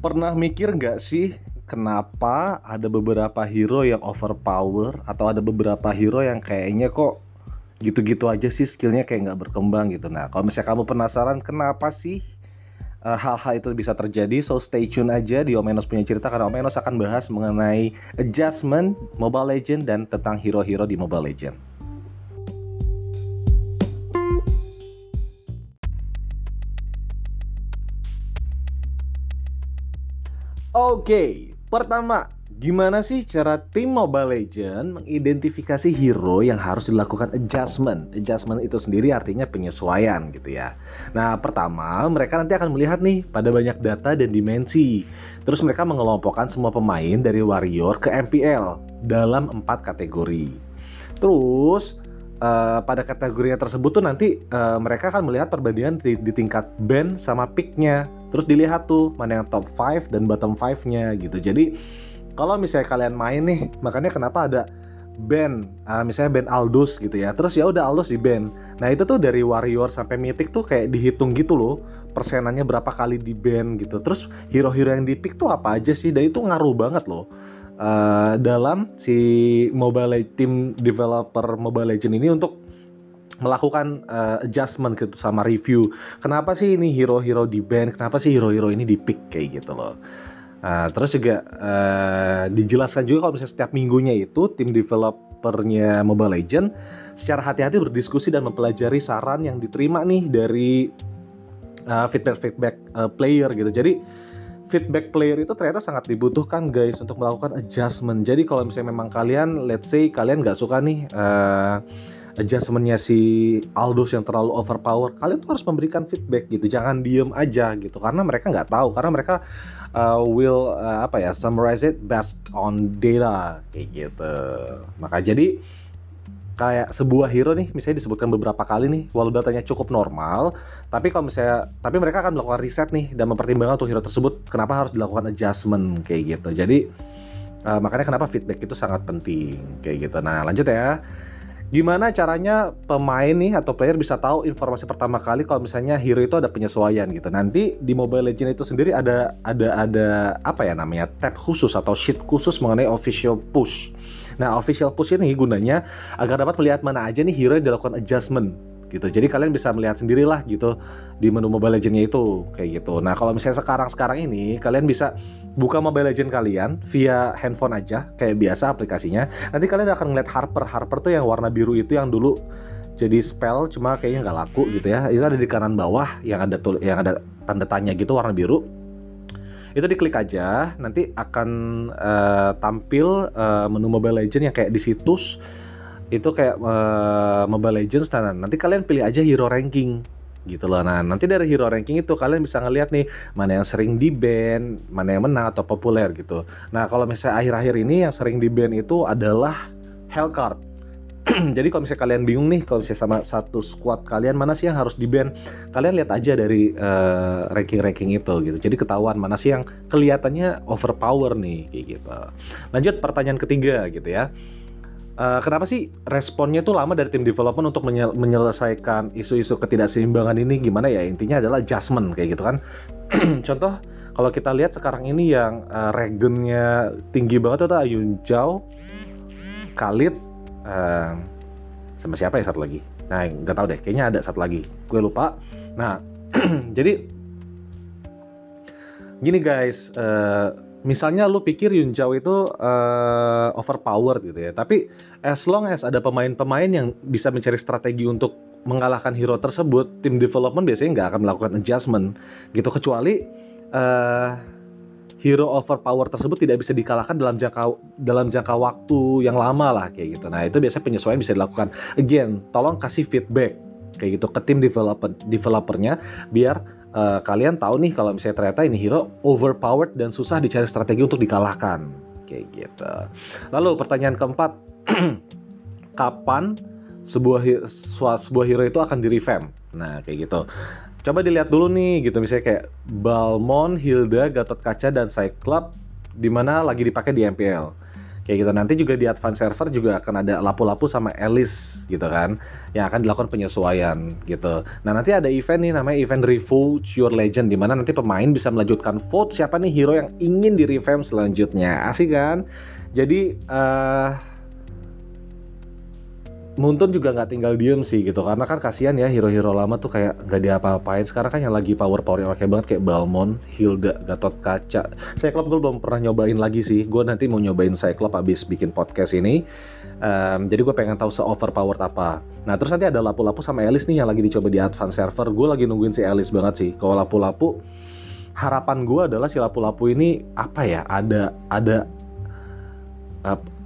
Pernah mikir nggak sih kenapa ada beberapa hero yang overpower atau ada beberapa hero yang kayaknya kok gitu-gitu aja sih skillnya kayak nggak berkembang gitu. Nah kalau misalnya kamu penasaran kenapa sih uh, hal-hal itu bisa terjadi, so stay tune aja di Omenos punya cerita karena Omenos akan bahas mengenai adjustment Mobile Legend dan tentang hero-hero di Mobile Legend. Oke, pertama, gimana sih cara tim Mobile Legend mengidentifikasi hero yang harus dilakukan adjustment? Adjustment itu sendiri artinya penyesuaian gitu ya. Nah, pertama, mereka nanti akan melihat nih pada banyak data dan dimensi. Terus mereka mengelompokkan semua pemain dari Warrior ke MPL dalam empat kategori. Terus uh, pada kategori tersebut tuh nanti uh, mereka akan melihat perbandingan di, di tingkat band sama picknya terus dilihat tuh mana yang top 5 dan bottom 5-nya gitu. Jadi kalau misalnya kalian main nih makanya kenapa ada band uh, misalnya band Aldous gitu ya. Terus ya udah Aldous di band nah itu tuh dari warrior sampai mythic tuh kayak dihitung gitu loh persenannya berapa kali di band gitu. Terus hero-hero yang di pick tuh apa aja sih? Dan itu ngaruh banget loh uh, dalam si mobile tim developer Mobile Legend ini untuk melakukan uh, adjustment gitu sama review. Kenapa sih ini hero-hero di band? Kenapa sih hero-hero ini di pick kayak gitu loh? Uh, terus juga uh, dijelaskan juga kalau misalnya setiap minggunya itu tim developernya Mobile Legend secara hati-hati berdiskusi dan mempelajari saran yang diterima nih dari feedback-feedback uh, player gitu. Jadi feedback player itu ternyata sangat dibutuhkan guys untuk melakukan adjustment. Jadi kalau misalnya memang kalian, let's say kalian nggak suka nih uh, adjustmentnya si Aldous yang terlalu overpower, kalian tuh harus memberikan feedback gitu. Jangan diem aja gitu karena mereka nggak tahu karena mereka uh, will uh, apa ya summarize it based on data kayak gitu. Maka jadi kayak sebuah hero nih misalnya disebutkan beberapa kali nih walau datanya cukup normal tapi kalau misalnya tapi mereka akan melakukan riset nih dan mempertimbangkan untuk hero tersebut kenapa harus dilakukan adjustment kayak gitu jadi uh, makanya kenapa feedback itu sangat penting kayak gitu nah lanjut ya gimana caranya pemain nih atau player bisa tahu informasi pertama kali kalau misalnya hero itu ada penyesuaian gitu. Nanti di Mobile Legend itu sendiri ada ada ada apa ya namanya tab khusus atau sheet khusus mengenai official push. Nah, official push ini gunanya agar dapat melihat mana aja nih hero yang dilakukan adjustment gitu. Jadi kalian bisa melihat sendirilah gitu di menu Mobile Legends itu kayak gitu. Nah, kalau misalnya sekarang-sekarang ini kalian bisa buka Mobile Legends kalian via handphone aja kayak biasa aplikasinya. Nanti kalian akan ngeliat Harper. Harper tuh yang warna biru itu yang dulu jadi spell cuma kayaknya nggak laku gitu ya. Itu ada di kanan bawah yang ada tul yang ada tanda tanya gitu warna biru itu diklik aja nanti akan uh, tampil uh, menu Mobile Legends yang kayak di situs itu kayak uh, Mobile Legends nah nanti kalian pilih aja hero ranking gitu loh. Nah nanti dari hero ranking itu kalian bisa ngeliat nih mana yang sering di ban mana yang menang atau populer gitu. Nah kalau misalnya akhir-akhir ini yang sering di ban itu adalah Hellcard. Jadi kalau misalnya kalian bingung nih kalau misalnya sama satu squad kalian mana sih yang harus di ban kalian lihat aja dari uh, ranking-ranking itu gitu. Jadi ketahuan mana sih yang kelihatannya overpower nih kayak gitu. Lanjut pertanyaan ketiga gitu ya Uh, kenapa sih responnya tuh lama dari tim development untuk menye menyelesaikan isu-isu ketidakseimbangan ini? Gimana ya? Intinya adalah adjustment kayak gitu kan. Contoh kalau kita lihat sekarang ini yang uh, regennya tinggi banget itu Ayun Jao Khalid uh, sama siapa ya satu lagi? Nah nggak tahu deh kayaknya ada satu lagi. Gue lupa. Nah jadi gini guys uh, misalnya lu pikir Yun Zhao itu uh, overpowered gitu ya tapi as long as ada pemain-pemain yang bisa mencari strategi untuk mengalahkan hero tersebut tim development biasanya nggak akan melakukan adjustment gitu kecuali uh, hero overpower tersebut tidak bisa dikalahkan dalam jangka dalam jangka waktu yang lama lah kayak gitu. Nah, itu biasanya penyesuaian bisa dilakukan. Again, tolong kasih feedback kayak gitu ke tim developer developernya biar uh, kalian tahu nih kalau misalnya ternyata ini hero overpowered dan susah dicari strategi untuk dikalahkan kayak gitu. Lalu pertanyaan keempat, kapan sebuah sebuah hero itu akan di revamp? Nah, kayak gitu coba dilihat dulu nih gitu misalnya kayak Balmon, Hilda, Gatot Kaca dan Cyclops di mana lagi dipakai di MPL. Kayak gitu. Nanti juga di advance server juga akan ada lapu-lapu sama Alice gitu kan yang akan dilakukan penyesuaian gitu. Nah nanti ada event nih namanya event Revolt Your Legend di mana nanti pemain bisa melanjutkan vote siapa nih hero yang ingin di revamp selanjutnya. Asik kan? Jadi uh, Muntun juga nggak tinggal diem sih gitu karena kan kasihan ya hero-hero lama tuh kayak nggak diapa-apain sekarang kan yang lagi power power yang oke banget kayak Balmon, Hilda, Gatot Kaca. Cyclops gue belum pernah nyobain lagi sih. Gue nanti mau nyobain Cyclops abis bikin podcast ini. Um, jadi gue pengen tahu se overpowered apa. Nah terus nanti ada lapu-lapu sama Alice nih yang lagi dicoba di advance server. Gue lagi nungguin si Alice banget sih. Kalau lapu-lapu harapan gue adalah si lapu-lapu ini apa ya ada ada uh,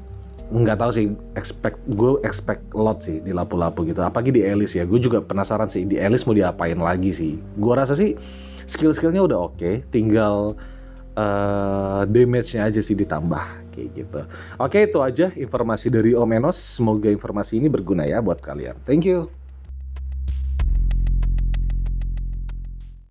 nggak tahu sih expect gue expect lot sih di lapu-lapu gitu. Apalagi di Elis ya gue juga penasaran sih di Elis mau diapain lagi sih. Gue rasa sih skill-skillnya udah oke okay, tinggal uh, damage-nya aja sih ditambah kayak gitu. Oke itu aja informasi dari Om Enos. Semoga informasi ini berguna ya buat kalian. Thank you